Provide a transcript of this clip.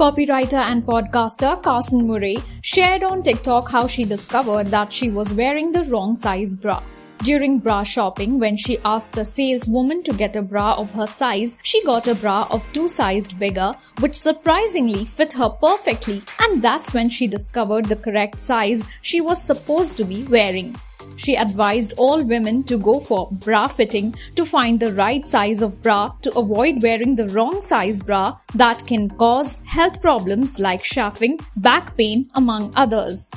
Copywriter and podcaster Karsen Murray shared on TikTok how she discovered that she was wearing the wrong size bra. During bra shopping, when she asked the saleswoman to get a bra of her size, she got a bra of two sized bigger, which surprisingly fit her perfectly, and that's when she discovered the correct size she was supposed to be wearing. She advised all women to go for bra fitting to find the right size of bra to avoid wearing the wrong size bra that can cause health problems like chafing, back pain, among others.